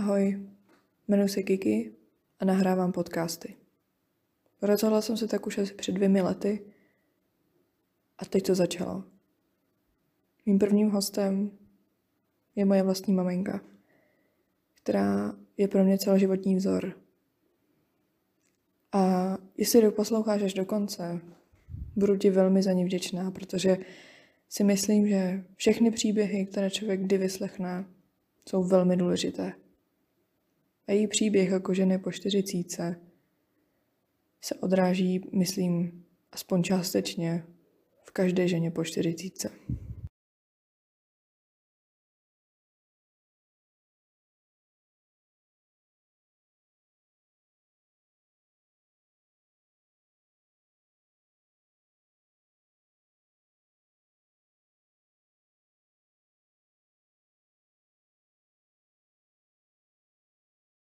Ahoj, jmenuji se Kiki a nahrávám podcasty. Rozhodla jsem se tak už asi před dvěmi lety a teď to začalo. Mým prvním hostem je moje vlastní maminka, která je pro mě celoživotní vzor. A jestli doposloucháš až do konce, budu ti velmi za ní vděčná, protože si myslím, že všechny příběhy, které člověk kdy vyslechne, jsou velmi důležité. A její příběh jako ženy po čtyřicíce se odráží, myslím, aspoň částečně v každé ženě po čtyřicíce.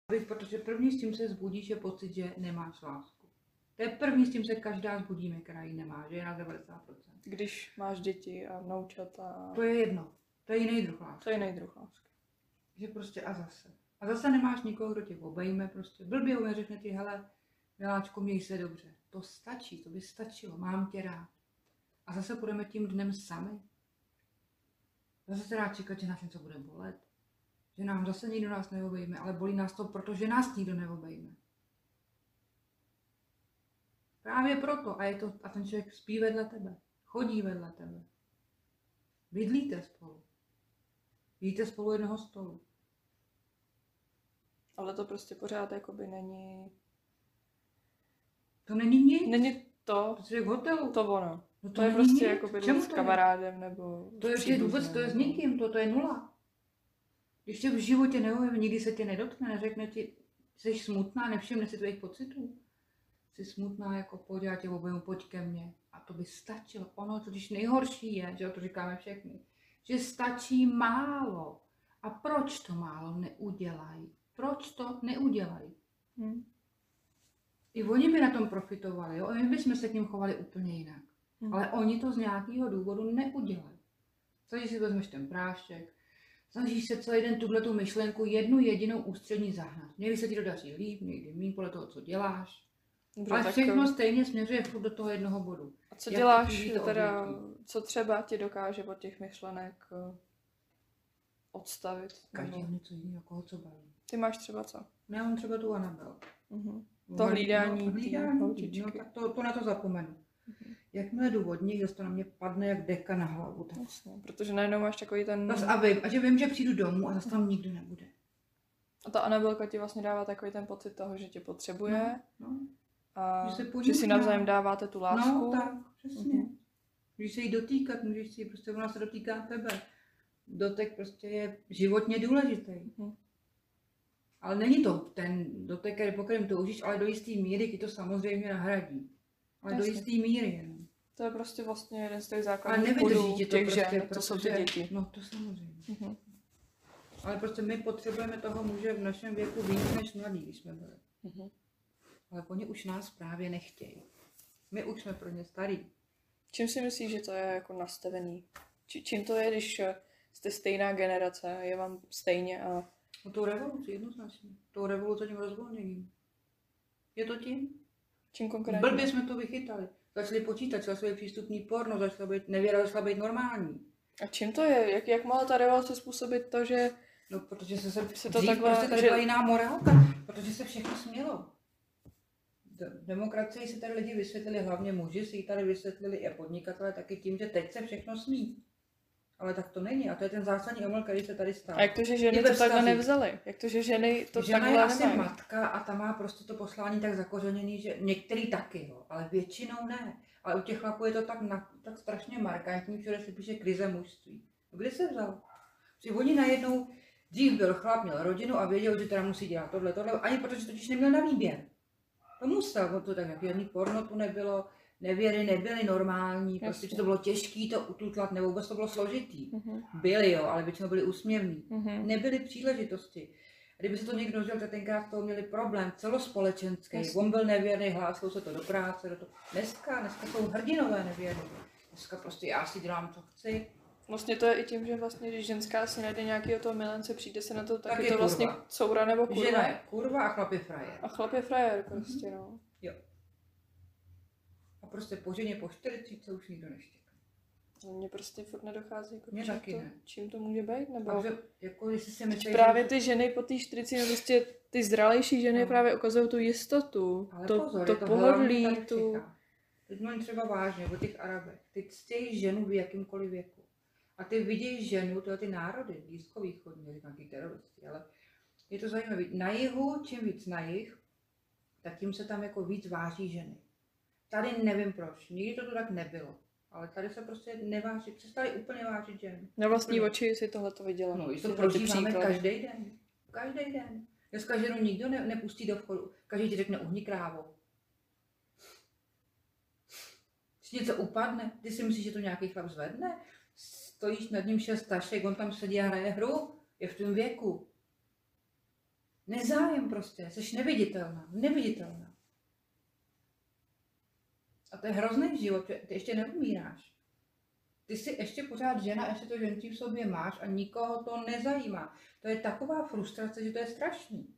Protože první s tím se zbudíš je pocit, že nemáš lásku. To je první s tím se každá zbudíme, která ji nemá, že je na 90%. Když máš děti a vnoučata. To je jedno. To je jiný druh lásky. To je jiný druh lásky. Že prostě a zase. A zase nemáš nikoho, kdo tě obejme prostě. Blbě mi řekne ti, hele, miláčku, měj se dobře. To stačí, to by stačilo, mám tě rád. A zase půjdeme tím dnem sami. Zase se rád čekat, že nás něco bude bolet. Že nám zase nikdo nás neobejme, ale bolí nás to, protože nás nikdo neobejme. Právě proto. A, je to, a ten člověk spí vedle tebe. Chodí vedle tebe. Bydlíte spolu. Jíte spolu jednoho stolu. Ale to prostě pořád jakoby není... To není nic. Není to, Protože v hotelu. to ono. No To je není prostě nic. jako s to je? kamarádem nebo To je že vůbec, to je s nikým, to, to je nula. Když tě v životě neobjeví, nikdy se tě nedotkne, neřekne ti, jsi smutná, nevšimne si tvých pocitů. Jsi smutná, jako pojď, já tě objemu, pojď ke mně. A to by stačilo. Ono totiž nejhorší je, že to říkáme všechny, že stačí málo. A proč to málo neudělají? Proč to neudělají? Hm. I oni by na tom profitovali, jo? my bychom se k ním chovali úplně jinak. Hm. Ale oni to z nějakého důvodu neudělají. Snažíš si vezmeš ten prášek, snažíš se celý den tuhle tu myšlenku jednu jedinou ústřední zahnat. Někdy se ti to daří líp, někdy méně podle toho, co děláš. Dobře, Ale tak všechno stejně směřuje furt do toho jednoho bodu. A co jak děláš to teda, co třeba ti dokáže od těch myšlenek eh, odstavit? Každý Nebo... něco jiného, koho co baví. Ty máš třeba co? Já mám třeba tu Anabel. Mhm. To hlídání no, hlídání, no, tak to, to na to zapomenu. Mhm. Jakmile jdu od nich, zase to na mě padne jak deka na hlavu. Tak Jasně, protože najednou máš takový ten... Zas a vím, a že vím, že přijdu domů a zase tam nikdo nebude. A ta Anabelka ti vlastně dává takový ten pocit toho, že tě potřebuje No, a že se že si navzájem dáváte tu lásku. no tak, přesně. Mhm. Můžeš se jí dotýkat, můžeš si prostě ona se dotýká tebe. Dotek prostě je životně důležitý. Mhm. Ale není to ten dotek, který po kterém toužíš, ale do jisté míry ti to samozřejmě nahradí. Ale do Jasně. jisté míry jenom. To je prostě vlastně jeden z těch Ale základních nevydrží bodů ti to těch prostě, žen, to jsou ty děti. No to samozřejmě. Mhm. Ale prostě my potřebujeme toho muže v našem věku víc než mladí, když jsme byli. Mhm. Ale oni už nás právě nechtějí. My už jsme pro ně starý. Čím si myslíš, že to je jako nastavený? Či, čím to je, když eh, jste stejná generace, je vám stejně a No tou revolucí jednoznačně. Tou revolucí tím rozvolněním. Je to tím? čím konkrétně? Blbě jsme to vychytali. Začali počítat, začali být přístupný porno, začala být nevěra, začala být normální. A čím to je? Jak, jak mohla ta revoluce způsobit to, že No, protože se, se, Se to takhle- prostě tady že- byla jiná morálka, protože se všechno smělo. Demokracii si tady lidi vysvětlili, hlavně muži si ji tady vysvětlili i podnikatelé taky tím, že teď se všechno smí. Ale tak to není a to je ten zásadní omyl, který se tady stal. a jak to, že ženy to takhle nevzaly? Jak to, že ženy to Žena je takhle asi nemají? matka a ta má prostě to poslání tak zakořeněný, že některý taky, jo, ale většinou ne. Ale u těch chlapů je to tak, na, tak strašně markantní, všude se píše krize mužství. Kdy se vzal? Že oni najednou, dřív byl chlap, měl rodinu a věděl, že teda musí dělat tohle, tohle, ani protože totiž neměl na výběr. To musel, no to tak jak žádný porno tu nebylo, nevěry nebyly normální, prostě Jasně. že to bylo těžké to ututlat, nebo vůbec to bylo složitý. Mhm. Byly jo, ale většinou byly úsměvný Mhm. nebyly příležitosti. Kdyby se to někdo vzal, tak tenkrát to měli problém celospolečenský. Jasně. On byl nevěrný, hlásil se to do práce. Do to... Dneska, dneska jsou hrdinové nevěrní. Dneska prostě já si dělám, co chci. Vlastně to je i tím, že vlastně, když ženská si najde nějakého toho milence, přijde se na to, tak, Tak je je to vlastně kurva. coura nebo kurva. Žena je kurva a chlap je frajer. A chlap je frajer prostě, no. A prostě po ženě po 40 už nikdo neštěká. No, Mně prostě furt nedochází, jako, čím, taky to, ne. čím to může být, nebo... Takže jako jestli si Teď myslíš, právě ty ženy po té 40, no prostě ty zralejší ženy No. právě ukazují tu jistotu, Ale to, pozor, to, je to pohodlí, tu... Teď mluvím třeba vážně o těch Arabech. Ty ctějí ženu v jakýmkoliv věku. A ty vidějí ženu, tyhle ty národy, blízkovýchodní, říkám nějaký teroristi, ale je to zajímavé. Na jihu, čím víc na jih, tak tím se tam jako víc váží ženy. Tady nevím proč, nikdy to tu tak nebylo. Ale tady se prostě neváží, přestali úplně vážit žen. Na vlastní Úplně. oči si tohle to viděla. No, to prožíváme každý den. Každý den. Dneska ženu nikdo ne, nepustí do vchodu. Každý ti řekne uhni krávo. Když něco upadne, ty si myslíš, že to nějaký chlap zvedne? Stojíš nad ním šest tašek, on tam sedí a hraje hru. Je v tom věku. Nezájem prostě, jsi neviditelná, neviditelná. A to je hrozný život, že ty ještě neumíráš. Ty jsi ještě pořád žena, ještě to ženství v sobě máš a nikoho to nezajímá. To je taková frustrace, že to je strašný.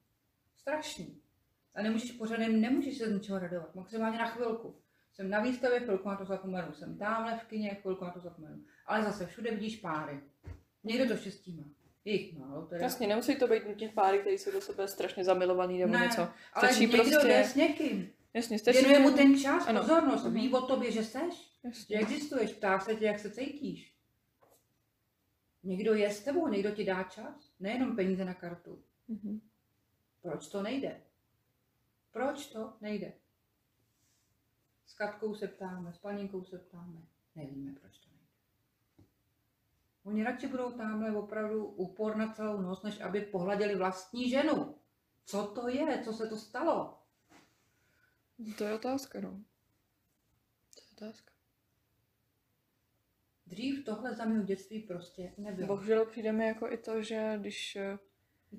Strašný. A nemůžeš pořád, nemůžeš se z ničeho radovat, maximálně na chvilku. Jsem na výstavě, chvilku na to zapomenu. Jsem tamhle v kině, chvilku na to zapomenu. Ale zase všude vidíš páry. Někdo to štěstí má. Jich málo teda. Jasně, nemusí to být nutně páry, kteří jsou do sebe strašně zamilovaný nebo ne, něco. ale Stačí někdo prostě- jde s někým. Jasně, stačí... Věnuje mu ten čas, Ano. pozornost, Mhm. ví o tobě, že seš. Že Jasně. existuješ, ptá se tě, jak se cítíš. Někdo je s tebou, někdo ti dá čas. Nejenom peníze na kartu. Mhm. Proč to nejde? Proč to nejde? S Katkou se ptáme, s paninkou se ptáme. Nevíme, proč to nejde. Oni radši budou tamhle opravdu úpor na celou noc, než aby pohladili vlastní ženu. Co to je? Co se to stalo? To je otázka, no. To je otázka. Dřív tohle za mého dětství prostě nebylo. Bohužel přijde mi jako i to, že když, eh,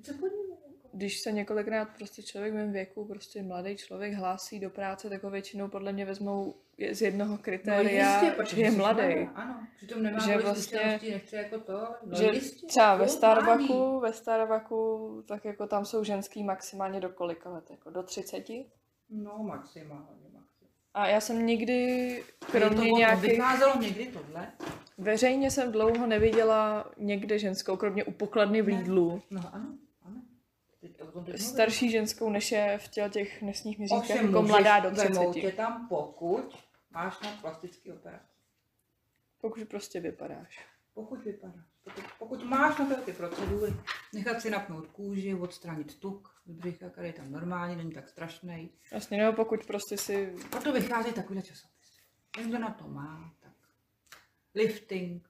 se podívej. Jako. když se několikrát prostě člověk v mém věku, prostě mladý člověk hlásí do práce, tak ho většinou podle mě vezmou z jednoho kritéria, No protože že je mladý. mladá, Ano, přitom nemá Že vlastně- nechce jako to, ale no že jistě, třeba ve furt Starbucku, ve Starbucku, tak jako tam jsou ženský maximálně do kolika let, jako do 30. No maximálně, maximálně. A já jsem nikdy, Kromě to nějakých, Vycházelo někdy tohle? veřejně jsem dlouho neviděla někde ženskou, kromě u pokladny v. Lidlu. No ano. Starší ženskou, než je v těle těch nesních měřítkách, Ovšem jako můžeš mladá do vemou 30. tě tam, pokud máš na plastický operaci. Pokud prostě vypadáš. Pokud vypadáš. Pokud, pokud máš na to ty procedury, nechat si napnout kůži, odstranit tuk, z břicha, který je tam normálně, není tak strašný. Vlastně, nebo pokud prostě si Proto vychází takovýhle časopisy. Ten, kdo na to má, tak lifting,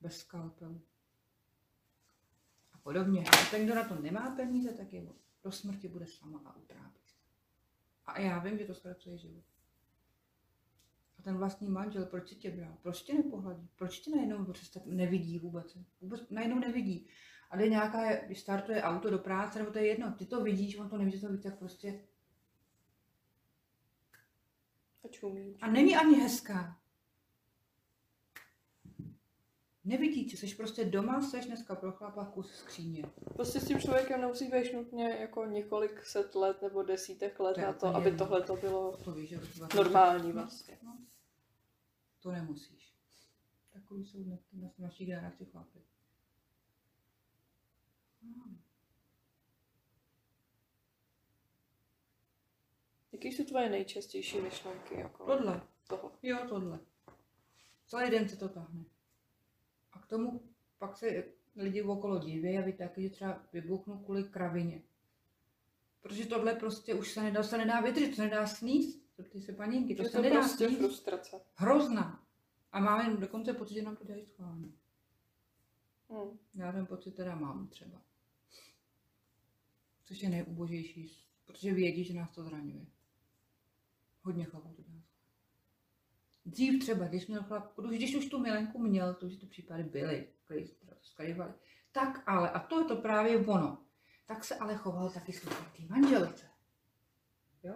bez skalpelu a podobně. A ten, kdo na to nemá peníze, tak je do smrti bude sama a utrápí se. A já vím, že to zkracuje život. A ten vlastní manžel, proč si tě bral? Proč tě nepohladí? Proč tě najednou přestat nevidí vůbec? Vůbec najednou nevidí. A jde nějaká, když startuje auto do práce, nebo to je jedno, ty to vidíš, on to nevidí, to víc, tak prostě a čumí. A není ani hezká. Nevidí tě, jsi prostě doma, seš dneska pro chlapa kus skříně. Prostě s tím člověkem nemusí být nutně jako několik set let nebo desítek let To na to, aby tohle to bylo To víš, normální vlastně. No, to nemusíš. Takový jsou na, na naší generaci chlapy. Jaký jsou tvoje nejčastější myšlenky jako Tohle. toho? Jo, tohle. Celý den se to tahne. A k tomu pak se lidi okolo diví a vy taky, že třeba vybuchnu kvůli kravině. Protože tohle prostě už se nedá, se nedá vydržet, to se nedá sníst. Ty se paninky, to Je se to nedá prostě sníst. frustrace. Hrozná. A máme dokonce pocit, že nám to dělají schválně. Hmm. Já ten pocit teda mám třeba. Což je nejubožejší, protože vědí, že nás to zraňuje. Hodně chlapů to dělá. Dřív třeba, když měl chlap, když, když už tu milenku měl, to už ty případy byly, skrývaly, tak ale, a to je to právě ono, tak se ale choval taky slušně té manželce. Jo?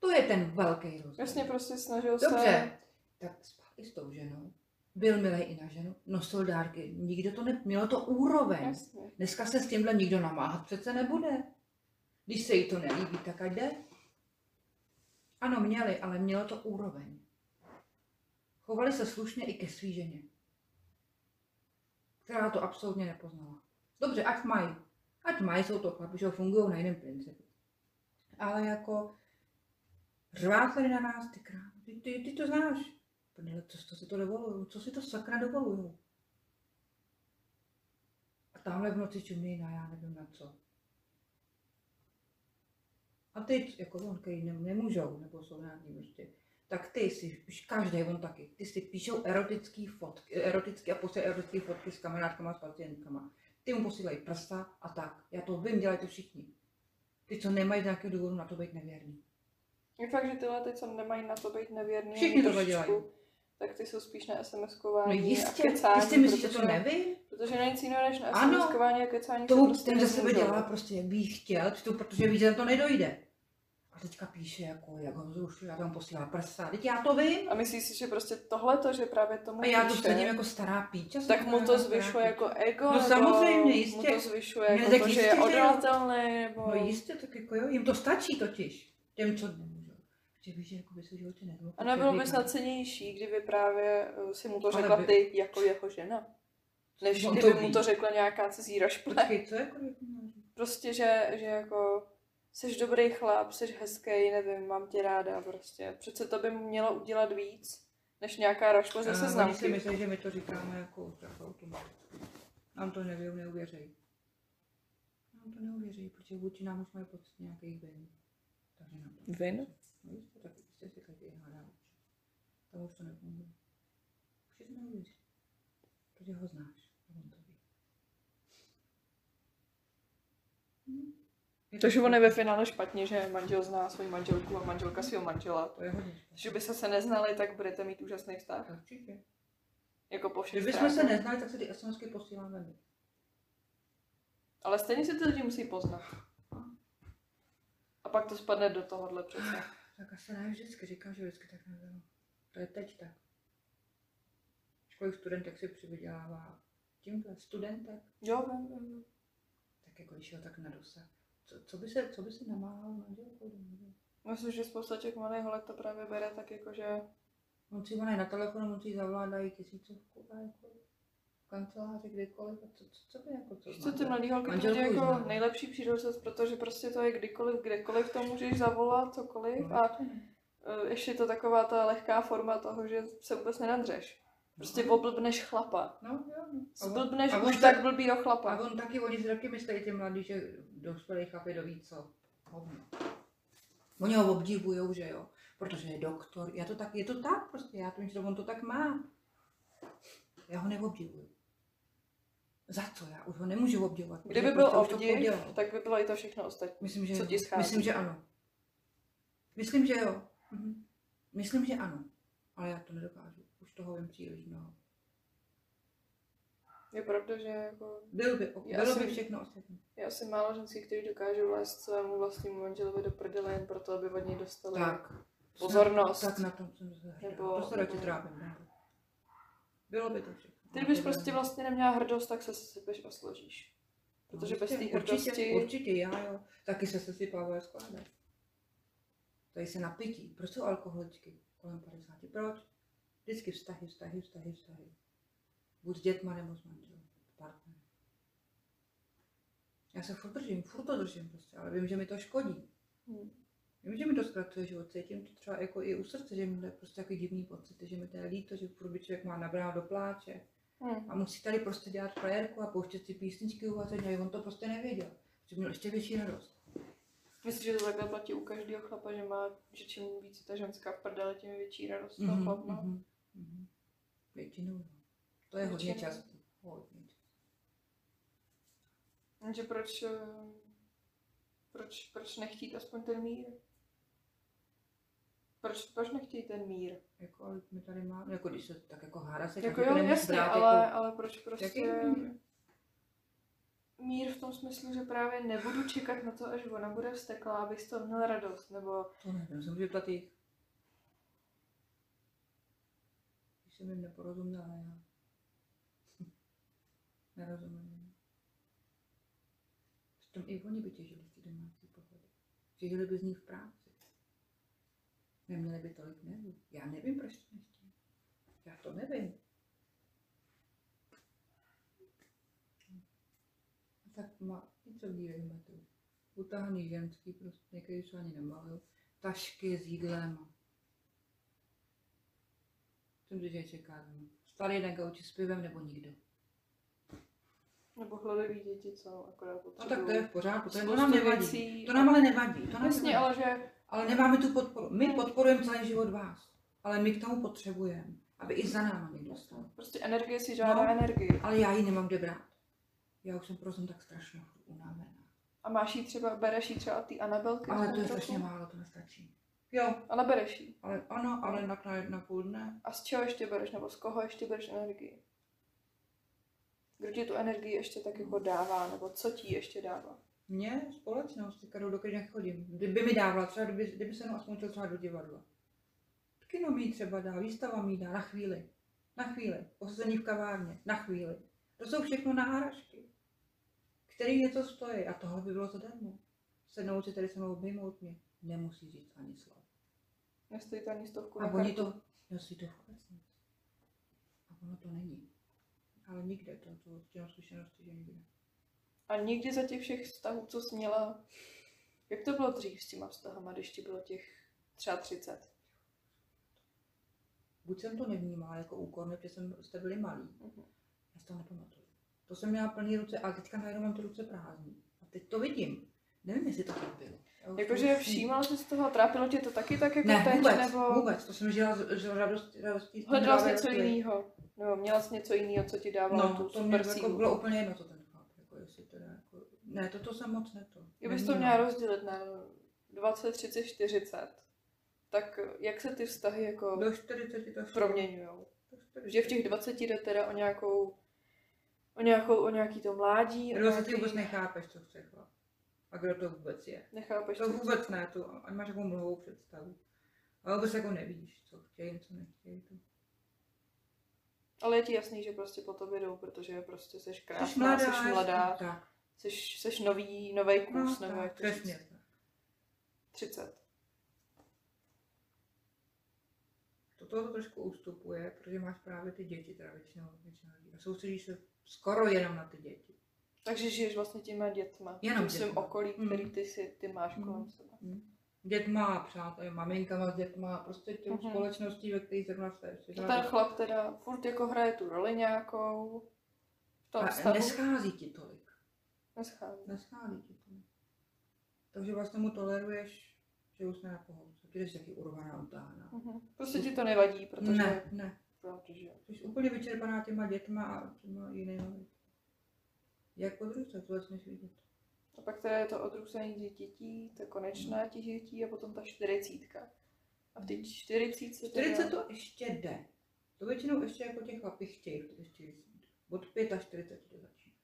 To je ten velký rozdíl. Jasně prostě snažil Dobře, se... tak spal i s tou ženou, byl milý i na ženu, nosil dárky, nikdo to ne, mělo to úroveň. Jasně. Dneska se s tímhle nikdo namáhat přece nebude. Když se jí to nelíbí, tak ať jde. Ano, měli, ale mělo to úroveň. Chovali se slušně i ke svý ženě, která to absolutně nepoznala. Dobře, ať mají. Ať mají, jsou to chlapi, že fungují na jiném principu. Ale jako řvát tady na nás, ty krám, ty, ty, ty to znáš. Prdele, co, co si to dovolují? Co si to sakra dovolují? A tamhle v noci čumí na já nevím na co. A ty, jako on, který ne, nemůžou, nebo jsou nějaký prostě, tak ty si, každý on taky, ty si píšou erotický fotky, erotický a posílají erotické fotky s kamarádkama, s pacientkama. Ty mu posílají prsa a tak. Já to vím, dělají to všichni. Ty, co nemají z nějakého důvodu na to být nevěrný. Je fakt, že tyhle ty, co nemají na to být nevěrný, Všichni trošičku, dělají. Tak ty jsou spíš na No SMS-kování a jistě, kecání, jistě myslíš, že to nevím? Protože na nic jiného než na. SMS-kování a kecání To se prostě ten za sebe dělá prostě, jak by chtěl, to, protože ví, že na to nedojde. A teďka píše, jako, jak ho zrušuje, já tam posílá prsa. Teď já to vím. A myslíš si, že prostě tohleto, že právě tomu A já to středím jako stará píča. tak mu to zvyšuje jako ego, No samozřejmě, mu jistě. to zvyšuje Ne, jako to, že jistě, je že odolatelný, nebo... No jistě, tak jako jo, jim to stačí totiž. Těm, co. Že víš, že jako by se životě nebylo. A nebylo by snad cenější, kdyby právě uh, si mu to řekla by- ty jako jeho žena. Než On to kdyby mu ví. to řekla nějaká cizí rašple. Počkej, co jako... Prostě, že, že jako jsi dobrý chlap, jsi hezký, nevím, mám tě ráda prostě. Přece to by mělo udělat víc, než nějaká rašle ze A Oni si seznamky. myslí, že my to říkáme jako automaticky. Nám to nevěř, neuvěří. Nám to neuvěří, protože vůči nám už mají pocit nějakých vin. Takže nám to Vin? No jistě, tak jistě si každý hádá. Tam už to nefunguje. Už to neuvěří. Protože ho znáš. A on to ví. Hm. Je to Takže on špatně. je ve finále špatně, že manžel zná svoji manželku a manželka svého manžela. To je hodně. Že by se se neznali, tak budete mít úžasný vztah. Určitě. Jako po všech Kdybychom se neznali, tak se ty SMSky posíláme my. Ale stejně si ty lidi musí poznat. A pak to spadne do tohohle přece. Tak asi ne vždycky, říkám, že vždycky tak nebylo. To je teď tak. Kolik studentek si přivydělává tímhle studentek, Jo, vím, vím, vím. tak jako když jo, tak na dosah. Co, co, by se, co by se namáhal domů? Myslím, že spousta těch mladých holek to právě bere tak jako, že On si ona je na telefonu, on si zavládají tisícovku a jako kanceláři kdykoliv. A co, co, co by jako co? Víš co, ty mladý holky to Manželku jako znám. nejlepší příležitost, protože prostě to je kdykoliv, kdekoliv to můžeš zavolat, cokoliv a e, ještě je to taková ta lehká forma toho, že se vůbec nenadřeš. Prostě oblbneš chlapa. No, jo, no. A on- Zblbneš a on už tak blbýho A chlapa. on taky, oni si taky myslí, ty mladí, že dospělý chlapy doví co. Hovno. Oni ho obdivujou, že jo, protože je doktor. Já to tak, je to tak prostě, já to myslím, že on to tak má. Já ho neobdivuju. Za co? Já už ho nemůžu obdivovat. Kdyby byl obdiv, tak by bylo i to všechno ostatní. Myslím, že, co ti schází. myslím, že ano. Myslím, že jo. Mhm. Myslím, že ano. Ale já to nedokážu. Už toho vím příliš mnoho. Je pravda, že jako Byl by, Já bylo si- by všechno ostatní. je asi málo ženských, kteří dokážou lézt svému vlastnímu manželovi do prdele jen proto, aby od něj dostali. Tak. Pozornost. Tak na tom jsem se Nebo- se nebo- trápím. Bylo by to všechno. Ty kdybys prostě vlastně neměla hrdost, tak se sypeš a složíš. Protože bez té Určitě, hrdosti... Určitě, určitě, já jo. Taky se sesypává skládat. Tady se napití. Proč jsou alkoholičky kolem 50? Proč? Vždycky vztahy, vztahy, vztahy, vztahy. Buď s dětma nebo s manželem, partnerem. Já se furt držím, furt to držím prostě, ale vím, že mi to škodí. Hm. Vím, že mi to zkracuje život, cítím to třeba jako i u srdce, že mi to je prostě takový divný pocit, že mi to je líto, že furt by člověk má nabrát do pláče. Hm. A musí tady prostě dělat frajerku a pouštět si písničky uvařeně, a on to prostě nevěděl. Že měl ještě větší radost. Myslím, že to takhle platí u každého chlapa, že má, že čím víc ta ženská v prdele, tím je větší radost toho Mhm, chlapa. mhm, mhm. Většinou. no. To je hodně Většinou. častý. Hodně častý. Takže proč, eh, proč, proč nechtít aspoň ten mír? Proč, proč nechtějí ten mír? Jako, my tady máme, jako když se tak jako hádá se, Jako tak jo, jasně, brát ale, jako, ale proč prostě... Jaký mír? V tom smyslu, že právě nebudu čekat na to, až ona bude vsteklá, abych z toho měl radost, nebo to nevím, se může ptat jich. jsem jim neporozuměla já. Nerozumím. Přitom i oni by těžili z té domácí pohody. Těžili by z ní v práci. Neměli by tolik nervů. Já nevím, proč to nechtějí. Já to nevím. A tak má něco v dívek metru. Utahaný ženský, prostě někdy se ani nemalují. Tašky s jídlem. Jsem že čeká. Starý na gauči s pivem nebo nikdo. Nebo hledový děti, co akorát No potřebují. tak to je v pořádku, to, je, to nám nevadí. věcí. To nám ale nevadí. To nám Jasně, nevadí. ale že ale nemáme tu podporu. My podporujeme celý život vás. Ale my k tomu potřebujeme, aby i za náma někdo stal. prostě energie si žádá No. energii. Ale já ji nemám kde brát. Já už jsem prostě tak strašně unavená. A máš jí třeba, bereš jí třeba ty Anabelky? Ale to je strašně málo, to nestačí. Jo, Ale bereš jí. ale ano, ale na, na, na půl dne. A z čeho ještě bereš, nebo z koho ještě bereš energii? Kdo ti tu energii ještě tak jako dává, nebo co ti ještě dává? Mně společnost, kterou do které chodím. Kdyby mi dávala, třeba kdyby, kdyby se mnou aspoň chtěl třeba do divadla. Kino mi třeba dá, výstava mi dá, na chvíli. Na chvíli. Posazení v kavárně, na chvíli. To jsou všechno náhražky, které něco stojí. A tohle by bylo zadarmo. Sednout si tady se mnou obejmout mě. Nemusí říct ani slovo. Nestojí to ani stovku A oni to, nosí to vůbec nic. A ono to není. Ale nikde to, to těm zkušenosti, že nikde. A nikdy za těch všech vztahů, co jsi měla, jak to bylo dřív s těma vztahama, když ti bylo těch třeba 30? Buď jsem to nevnímala jako úkor, nebo že jsem, jste byli malí. Mhm. Já si to nepamatuju. To jsem měla plný ruce a teďka najednou mám ty ruce prázdné. A teď to vidím. Nevím, jestli to tak bylo. Jakože to všímala jsi z toho, trápilo tě to taky tak jako Ne, teď, vůbec, nebo vůbec. To jsem žila z, z radosti, radostí. té hledala jsi něco jiného? Nebo měla jsi něco jiného, co ti dávalo No, tu to mě jako bylo úplně jedno, co ten chlap. Jako, jestli teda, jako, ne, toto jsem moc neto. Kdybys to měla rozdělit na 20, 30, 40, tak jak se ty vztahy jako Do 40 to? Do 40. Že v těch 20 jde teda o nějakou, o nějakou, o nějaký to mládí, o Kdo se ty nějaký, vůbec nechápeš, co chce chlap. A kdo to vůbec je. nechápeš To vůbec ne, to ať máš jako mluvou představu. A vůbec jako nevíš, co chtějí, co nechtějí. To. Ale je ti jasný, že prostě po tobě jdou, protože prostě Jsi krásná, mladá, seš mladá, Tak, seš, seš nový, nový kus, no, nebo tak, jak to přesně říct. tak. 30. Toto to trošku ustupuje, protože máš právě ty děti, teda většinou, většinou. A soustředíš se skoro jenom na ty děti. Takže žiješ vlastně těma dětma, Jenom tím svým dětma. okolí, Mm. který ty, si, ty máš Mm. kolem sebe. Dětma, přátelé, maminkama s dětma, prostě tou Mhm. společností, ve které zrovna jste. A ten chlap teda furt jako hraje tu roli nějakou v tom A vztahu. neschází ti tolik. Neschází. Neschází ti tolik. Takže vlastně mu toleruješ, že už jsme na pohodce. Ty jsi taky urvaná, utáhaná. Mhm. Prostě ti to nevadí, protože... Ne, ne. protože Jsi úplně vyčerpaná těma dětma a těma jinými. Jak to nesmíš vidět. a pak teda je to těch dětí, ta konečná těch dětí a potom ta čtyřicítka. A v té čtyřicítce 40 to ještě jde. To většinou ještě jako těch chlapy chtějí 40. Od 45 to začíná.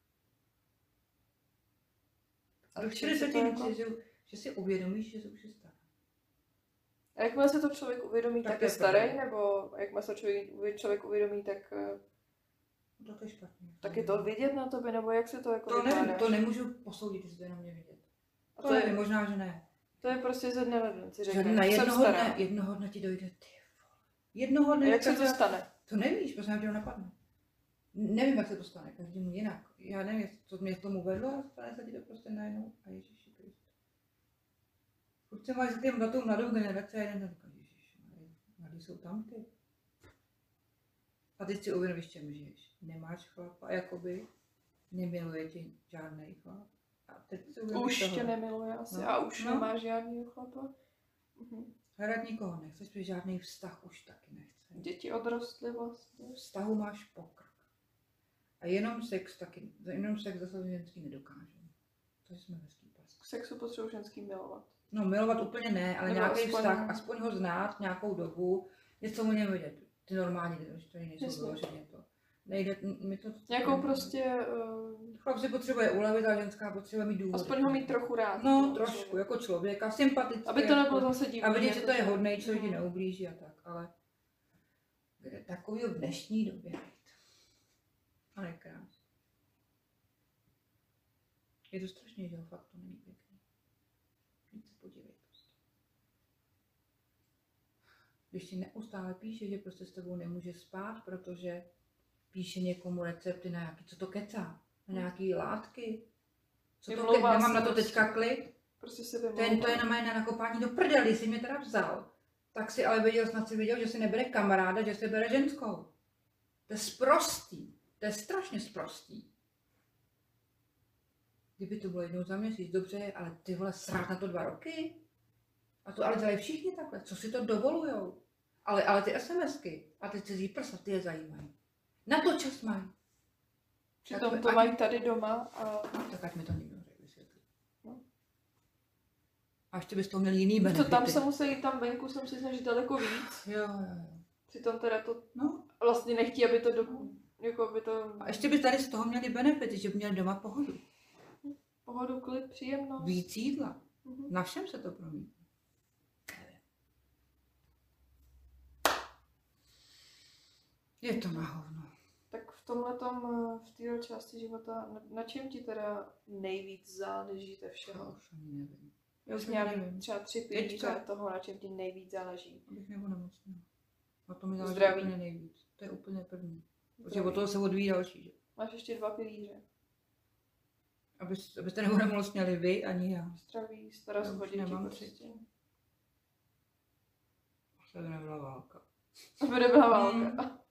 A Do v 40 40 to jako... že, že si uvědomíš, že se už je stará. A jakmile se to člověk uvědomí, Tak tak, to je starý, nebo jakmile se to člověk, člověk uvědomí, tak, to je špatně. tak je to vidět na tobě, nebo jak se to jako To nevím, to nemůžu posoudit, jestli to je na mě vidět. A To, to nevím, je, možná, že ne. to je prostě ze dne na den, si Že řekneš, na jednoho dne, jednoho dne ti dojde, ty. Jednoho A dne, jak se to stane? To nevíš, protože nám tě to napadne. Nevím, jak se to stane, každému jinak. Já nevím, co mě k tomu vedlo, ale stane se ti to prostě najednou. A Ježíši Kriste. Furt se máš za tím na tu mladou generaci a jeden den říká, Ježíši, mladí jsou tam ty. A teď si uvědomíš, čem žiješ. Nemáš chlapa, jakoby nemiluje tě žádný chlap. A teď si uvědomíš Už tě nemiluje asi No, a už no. nemáš žádného chlapa. Mhm. Hledat nikoho nechceš, protože žádný vztah už taky nechceš. Děti odrostly vlastně. vztahu máš pokrk. A jenom sex taky, jenom sex zase ženský nedokážou. To jsme hezký pas. K sexu potřebuji ženský milovat. No milovat úplně ne, ale Nebo nějaký aspoň- vztah, aspoň ho znát nějakou dobu, něco o něm vědět. Ty normální lidi, tady nejsou vyloženě to. Nejde, mi to... Nějakou prostě, uh, Chlap si potřebuje ulevit a ženská potřebuje mít důvod. aspoň ho mít trochu rád. No, trošku, jako člověka, sympatický. Aby to nebylo jako- zase divný. A vidět, že jako to je hodnej, co ti Mhm. neublíží a tak, ale Kde takový v dnešní době být. Ale krásný. Je to strašně, že jo, fakt to není pěkný. Teď se podívej prostě. Když ti neustále píše, že prostě s tebou nemůže spát, protože píše někomu recepty na nějaký, co to kecá, na nějaký látky. Co to ke, Vymlouvá nemám na to prostě. teďka klid. Prostě se Ten to je na mé na nakopání do prdeli, si mě teda vzal. Tak si ale věděl, snad si věděl, že si nebere kamaráda, že si bere ženskou. To je sprostý. To je strašně sprostý. Kdyby to bylo jednou za měsíc, dobře, ale ty vole srát na to dva roky. A to ale dělají všichni takhle. Co si to dovolujou? Ale, ale ty SMSky a ty cizí prsa, ty je zajímají. Na to čas mají. Přitom Tak- to mají tady doma a No, tak ať mi to řekl, vysvětlí. No. A ještě bys to měl jiný to benefity. tam se musí, tam venku se musí snažit daleko víc. Jo, jo, jo. Přitom teda to No, vlastně nechtí, aby to do, jako by to a ještě by tady z toho měli benefity, že by měli doma pohodu. pohodu, klid, příjemnost. Víc jídla. Mhm. Na všem se to promítne. Nevím. Je to na hovno. Tak v tomhle v této části života, na, na čem ti teda nejvíc záleží ze Já všeho? už ani nevím. Já Já už nějaký nevím. třeba tři pilíře toho, na čem ti nejvíc záleží. Abych nebo nemocněla. A to mi záleží Zdraví. úplně nejvíc. To je úplně první. Protože od toho se odvíjí další. Že? Máš ještě dva pilíře. Aby, abyste neonemocněli vy ani já. Zdraví, starost Já o děti prostě. To by nebyla válka. Aby nebyla válka. Hmm.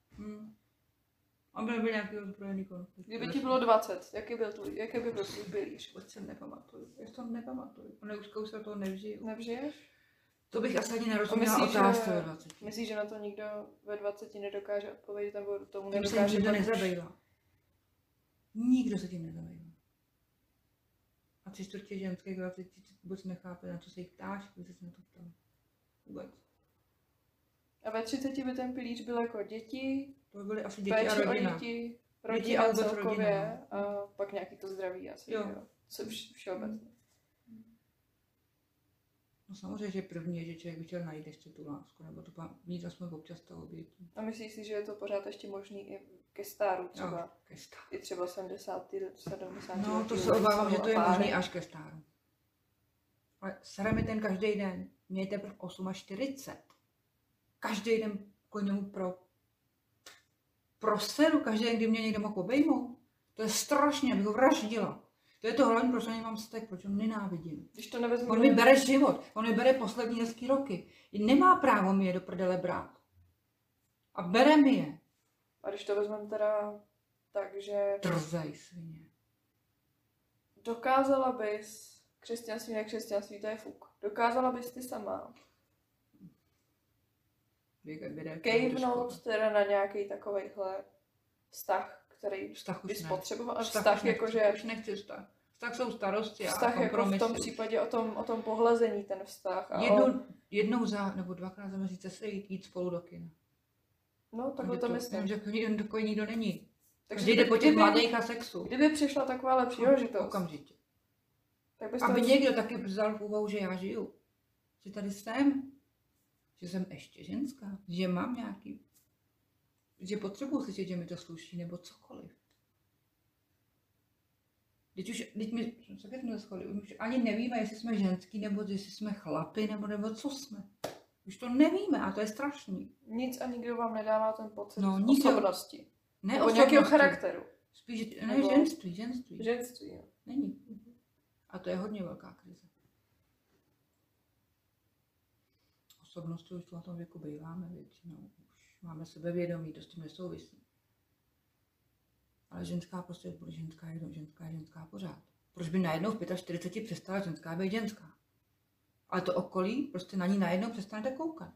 Aby nebyl nějaký ozbrojený konflikt. Kdyby ti bylo 20, jaký, byl tvůj, jaký by byl tvůj pilíř? Vůbec se nepamatuju. Já to nepamatuju. On už se to nevžiju. Nevžiješ? To bych asi ani nerozuměla Myslíš, že- otázce ve 20. Myslíš, že na to nikdo ve 20 nedokáže odpovědět, nebo tomu nedokáže nikdo pak už- nezabývá. Nikdo se tím nezabývá. A tři čtvrtě ženských 20 vůbec nechápe, na co se jich ptáš, když se na to ptám. Vůbec. A ve 30 by ten pilíř byl jako děti, To by byly asi děti a péče o rodina. děti, a rodina vůbec celkově rodina, a pak nějaký to zdraví asi, Jo. jo. Co vš- všeobecně. No samozřejmě, že první je, že člověk by chtěl najít ještě tu lásku, nebo to mít aspoň občas to obětí. A myslíš si, že je to pořád ještě možný i ke stáru třeba? Jo, ke stáru. I třeba 70. 70. No, to se obávám, že to je možný až ke stáru. Ale sere mi ten každý den. Mě je teprve 8 a 40. Každý den kvůli němu pro, pro seru, každý den, kdy mě někdo mohl obejmout. To je strašně, abych ho vraždila. To je to hlavní, proč na něj mám vztek, proč ho nenávidím. Když to nevezmu... On mi bere život, on mi bere poslední hezký roky. Nemá právo mi je do prdele brát. A bere mi je. A když to vezmeme teda tak, že Trzej svině. dokázala bys křesťanství, nekřesťanství, to je fuk. Dokázala bys ty sama běde, kejvnout teda na nějaký takovejhle vztah, který Vztah už bys ne. potřeboval. Vztah, vztah, už nechci, jakože Už nechci vztah. Vztah jsou starosti a vztah jako v tom případě o tom, o tom pohlazení ten vztah. A o, Jednou, jednou za, nebo dvakrát za měsíc se jít, jít spolu do kina. no, takhle Že to myslím. Že takový, takový nikdo není. Takže jde po těch mladých a sexu. Kdyby přišla takováhle příležitost, Okamžitě. tak bys to... Aby někdo taky vzal v úvahu, že já žiju. Že tady jsem. Že jsem ještě ženská. Že mám nějaký... Že potřebuji slyšet, že mi to sluší, nebo cokoliv. Teď už, teď my, co jsme schodili, už ani nevíme, jestli jsme ženský, nebo jestli jsme chlapy, nebo, nebo co jsme. Už to nevíme a to je strašný. Nic a nikdo vám nedává ten pocit No, nikdo. osobnosti. Ne Nebo nějakého charakteru. Spíš, ne, Nebo- ženství, ženství. Ženství. jo. Není. A to je hodně velká krize. Osobnosti už na tom věku býváme většinou. Už máme sebevědomí, to s tím nesouvisí. Ale ženská prostě bude ženská jenom ženská je ženská pořád. Proč by najednou v 45 přestala ženská být ženská? Ale to okolí prostě na ní najednou přestanete koukat.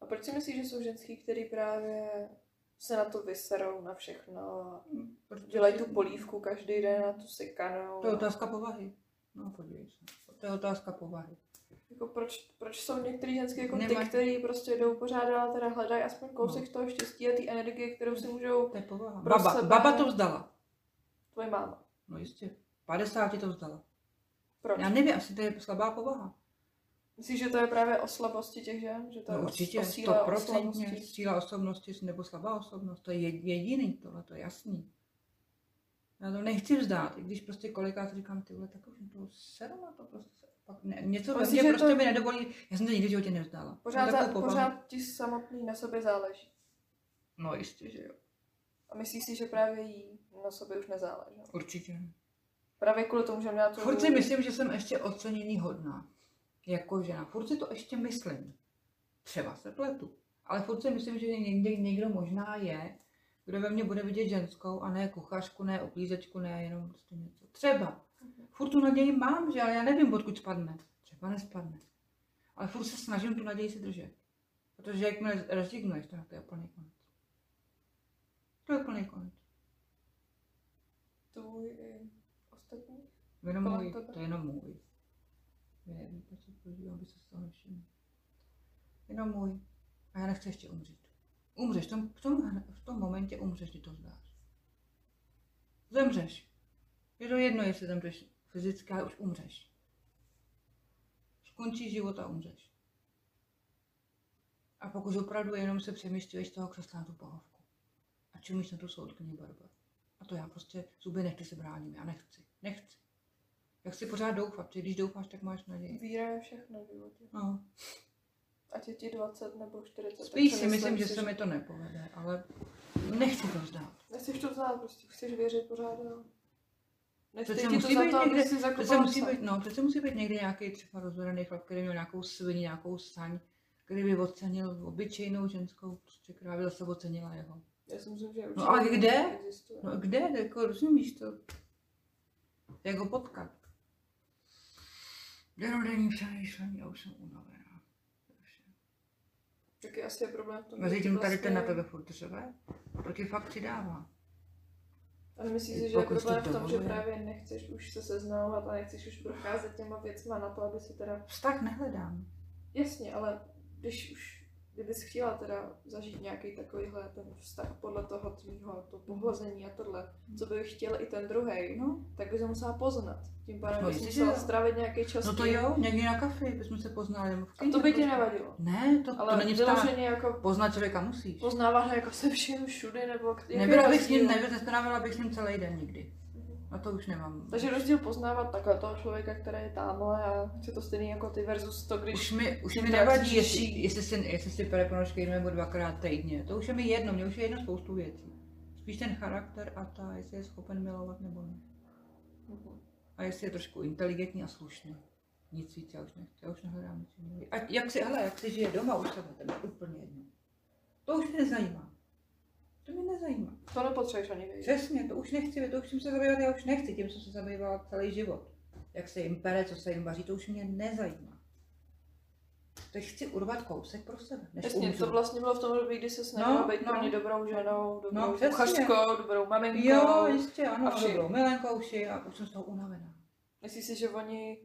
A proč si myslíš, že jsou ženský, který právě se na to vyserou na všechno Protože dělají tu polívku každý den na tu sekanou. To je otázka povahy. No podívej se. To je otázka povahy. Jako proč, proč jsou některý ženský jako Nemá- ty, který prostě jdou pořád dál, teda hledají aspoň kousek No. toho štěstí a té energie, kterou si můžou To je povaha. Pro Baba, sebe- baba to vzdala. tvoje máma. No jistě. 50 to vzdala. Proč? Já nevím, asi to je slabá povaha. Myslíš, že to je právě o slabosti těch žen? Že to je No o- určitě, stoprocentně síla osobnosti nebo slabá osobnost, to je jed- jediný, tohle to je jasný. Já to nechci vzdát, i když prostě kolikrát říkám, ty vole, tak už to seru na to prostě. Pak ne, něco ve že prostě to- mi nedovolí, já jsem to nikdy v životě nevzdala. Pořád, za, pořád ti samotný na sobě záleží. No jistě, že jo. A myslíš si, že právě jí na sobě už nezáleží? Určitě. Právě kvůli tomu, že měla tu... Furt si myslím, že jsem ještě oceněný hodná. Jako žena. Furt si to ještě myslím. Třeba se pletu. Ale furt si myslím, že někde někdo možná je, kdo ve mně bude vidět ženskou a ne kuchařku, ne uklízečku, ne jenom prostě něco. Třeba. Furt tu naději mám, že ale já nevím, odkud spadne. Třeba nespadne. Ale furt se snažím tu naději si držet. Protože jakmile rezignuješ, tak to je úplný konec. To je úplný konec. Tvůj i ostatní? Jenom můj, to je jenom můj. Vy nevíte, co prožívám, aby se z toho nevšiml. Jenom můj. A já nechci ještě umřít. Umřeš, v tom, v tom, v tom momentě umřeš, ty to zdáš. Zemřeš. Je to jedno, jestli zemřeš fyzicky, ale už umřeš. Skončí život a umřeš. A pokud opravdu jenom se přemýšlíš toho křesla na tu pohovku. A čumíš na tu soudkyni barba. A to já prostě zuby nechty se bráním, já nechci. Nechci. Jak si pořád doufat, že když doufáš, tak máš naději. Víra je všechno v životě. No. Ať je ti 20 nebo 40. tak Spíš si myslím že se mi to nepovede, ale nechci to vzdát. Nechceš to vzát, prostě chceš věřit pořád dál. Přece ti to musí za být to, někde, přece musí být, no, přece musí být někde nějaký třeba rozvedený chlap, který měl nějakou svini, nějakou saň, který by ocenil obyčejnou ženskou, prostě, která by zase ocenila jeho. Já si myslím, že No ale kde? Existuje. No kde, jako rozumíš to? Jak ho potkat? Denodenní přemýšlení a už jsem unavená. To. Taky asi je problém v tom, Mezi že tím tady vlastně- ten na tebe furt řve, proti fakt přidává. Ale myslíš si, že je problém v tom, že právě nechceš už se seznamovat a nechceš už procházet těma věcma na to, aby si teda... Vztah nehledám. Jasně, ale když už, kdybys chtěla teda zažít nějaký takovýhle ten vztah podle toho tvýho, to pohlazení a tohle, co by chtěl i ten druhý, No, tak bys ho musela poznat. Tím pádem No bys musela jo. strávit nějaký čas no to tím. jo, někdy na kafi bychom se poznali. Nebo v A to by ti nevadilo. Ne, to, Ale to není vztah. jako Poznat člověka musíš. poznávat jako se vším všude, nebo Nebyla bych s ním, nebyla, bych s ním celý den nikdy. A to už nemám. Takže rozdíl poznávat takhle toho člověka, který je tamhle a chce to stejný jako ty versus to, když... Už mi, už mi nevadí, jestli, jestli, si, jestli si pere ponožky jednou nebo dvakrát týdně. To už je mi jedno, mě už je jedno spoustu věcí. Spíš ten charakter a ta, jestli je schopen milovat nebo ne. Mhm. A jestli je trošku inteligentní a slušný. Nic víc, já už nechci, já už nehledám nic jiného. A jak si, hele, jak si žije doma u sebe, to je úplně jedno. To už mě nezajímá. To mě nezajímá. To nepotřebuješ ani vědět. Přesně, to už nechci, to už jsem se zabývat, já už nechci, tím jsem se zabývala celý život. Jak se jim pere, co se jim vaří, to už mě nezajímá. Teď chci urvat kousek pro sebe, než Jasně, umřu. to vlastně bylo v tom období, kdy se snažila No, být no. pro dobrou ženou, dobrou No, no, přesně. kuchařkou, dobrou maminkou. Jo, jistě, ano, A všim. dobrou milenkou vši a už jsem z toho unavená. Myslíš si, že oni,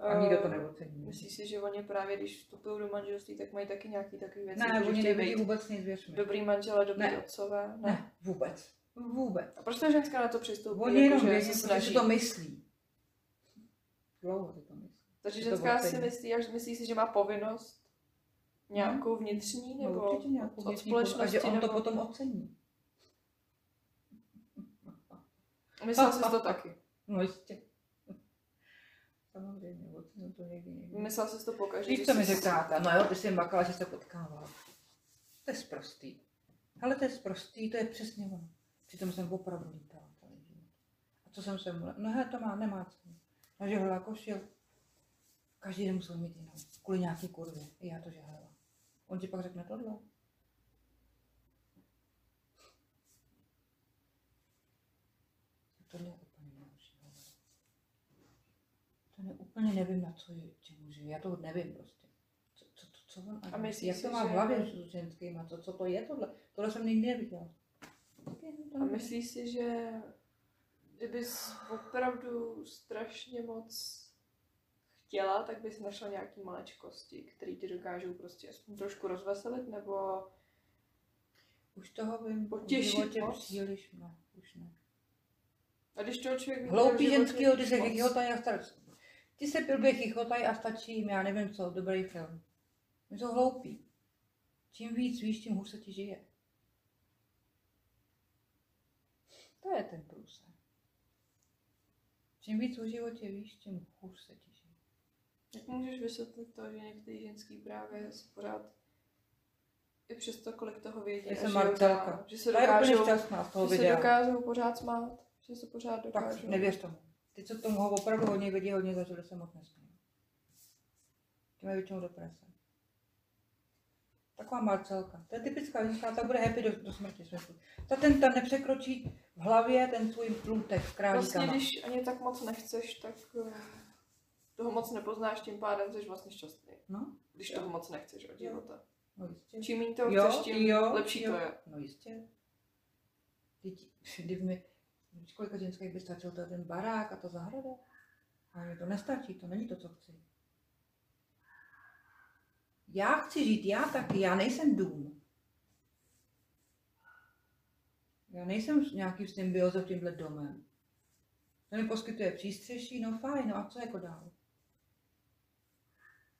a nikdo to Eh, neocení. myslíš si, že oni právě, když vstupují do manželství, tak mají taky nějaký takový věci, Ne, že oni nevidí vůbec nic, věř mi. dobrý manžele, dobrý Ne. otcové? Ne. Ne, vůbec. Vůbec. A proč ta ženská na to přistoupí? Oni jenom jako, že se protože snaží. si to myslí. Dlouho si to myslí. Takže si to ženská si myslí, až myslí si, že má povinnost nějakou vnitřní, nebo no, určitě nějakou od, od vnitřní povinnost, společnosti, A že on to nebo... potom ocení. Myslel jsi to taky. No jistě. Samozřejmě, ocení to někdy někdy. Myslel jsi to pokaždé. Víš, co mi řekla? No jo, ty jsi jim bakala, že se potkával. To je sprostý. Ale to je sprostý, to je přesně ono. Přitom jsem opravdu lítala celý život. A co jsem se mu... No hele, to má, nemá cenu. Nažehla košil. Každý den musel mít jinou. Kvůli nějaký kurvě. I já to žehlela. On ti pak řekne tohle. Tohle je úplně nejhorší. hovado. To ne, úplně nevím, na co je, čemu žije. Já to nevím prostě. Co, co, co, co on, A myslíš jak si, to má v hlavě s ženskýma, co, co to je tohle? Tohle jsem nikdy neviděla. To A myslíš si, že kdybys opravdu strašně moc chtěla, tak bys našla nějaký maličkosti, které ti dokážou prostě aspoň trošku rozveselit, nebo Už toho vím v Potěšit životě moc? příliš, no, už ne. a když toho člověk Hloupý ženský, když se tady já star... Ti se blbě chichotají a stačí jim, já nevím co, dobrý film. Oni jsou hloupí. Čím víc víš, tím hůř se ti žije. To je ten průser. Čím víc o životě víš, tím hůř se ti žije. Jak můžeš vysvětlit to, že některý ženský právě se pořád i přesto, kolik toho vědí, žijou Marcelka. že se Ta je úplně dokážou, šťastná z toho že se videa. dokážou pořád smát, že se pořád Tak dokážou. nevěř tomu. Ty, co tomu opravdu hodně vědí, hodně zažili, se moc nesmějí. Ty mají většinou deprese. Taková Marcelka. To je typická ženská, ta bude happy do, do smrti. Smyslu. Ta ten ta nepřekročí v hlavě ten svůj plutek s Vlastně, králíkama. když ani tak moc nechceš, tak eh, toho moc nepoznáš, tím pádem jsi vlastně šťastný. No, Když Jo. toho moc nechceš od života. no jistě. Čím méně toho Jo, chceš, tím jo, lepší jo. to je. No jistě. Teď, kdyby mi, víš, kolika ženských by stačil to ten barák a ta zahrada? A mi to nestačí, to není to, co chci. Já chci žít, já taky, já nejsem dům. Já nejsem nějaký symbioze v tímhle domem. To mi poskytuje přístřeší, no fajn, no a co jako dál?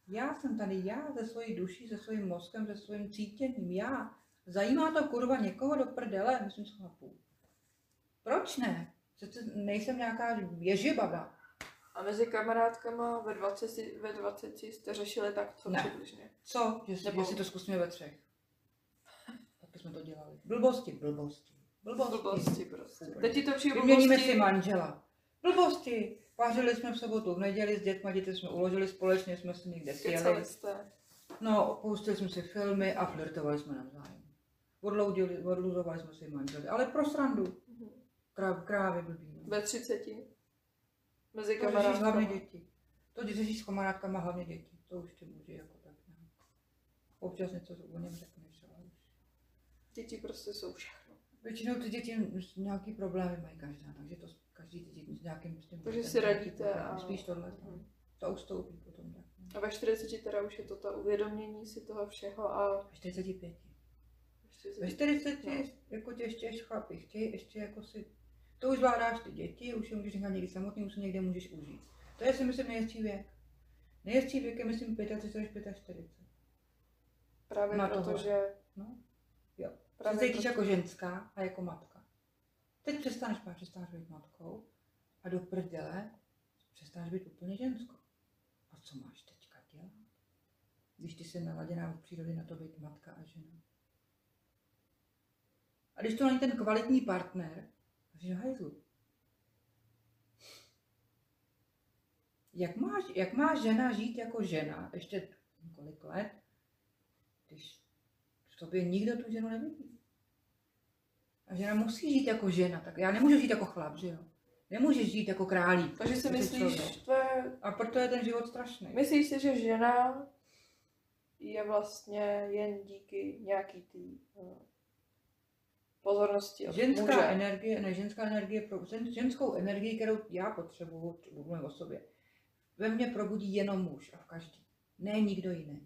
Já jsem tady já se svojí duší, se svým mozkem, se svým cítěním, já. Zajímá to kurva někoho do prdele? Myslím, že chlapů. Proč ne? Přece nejsem nějaká ježibaba. A mezi kamarádkama ve 20, ve 20 jste řešili tak co Ne. přibližně. Co? Že si, Nebo- že si to zkusíme ve třech. Tak jsme to dělali. Blbosti, blbosti. Blbosti. Blbosti prostě. Teď ti to přijde Vyměníme blbosti. si manžela. Blbosti. Vařili jsme v sobotu, v neděli s dětma, děti jsme uložili společně, jsme si někde sjeli. Jste. No, pustili jsme si filmy a flirtovali jsme navzájem. Odloudili, odluzovali jsme si manželi, ale pro srandu. Kráv, krávy blbý. No. Ve 30. Mezi To řešíš hlavně kamarádkama. děti. To řešíš s kamarádkama hlavně děti. To už tě může jako tak nějak. Občas něco o něm řekneš, ale už. Děti prostě jsou všechno. Většinou ty děti nějaký problémy mají každá, takže to každý ty děti s nějakým s tím Takže si radíte a- Spíš tohle. Mhm. To ustoupí potom tak. A ve 40 teda už je to to uvědomění si toho všeho a Ve 45. ještě Ve si... 40 No. jako tě ještě ještě chlapi chtějí, ještě jako si, to už zvládáš ty děti, už je můžeš nechat někdy samotný, už si někde můžeš užít. To je si myslím nejhezčí věk. Nejhezčí věk je myslím 35 až 45. Právě na proto, že... No, jo. Se Právě cítíš proto, jako ženská a jako matka. Teď přestaneš pát, přestaneš být matkou a do prdele přestaneš být úplně ženskou. A co máš teďka dělat? Když ty jsi naladěná od přírody na to být matka a žena. A když to není ten kvalitní partner, tak jsi v hajzlu. Jak má, jak má žena žít jako žena, ještě kolik let, když v tobě nikdo tu ženu nevidí. A žena musí žít jako žena, tak já nemůžu žít jako chlap, že jo? Nemůžeš žít jako králík. Takže si Jsi myslíš, tvé... A proto je ten život strašný. myslíš si, že žena je vlastně jen díky nějaký tý uh, pozornosti od Ženská muže. energie, ne, ženská energie, pro, žen- ženskou energii, kterou já potřebuju, mluvit o sobě, ve mně probudí jenom muž a v každý. Ne nikdo jiný.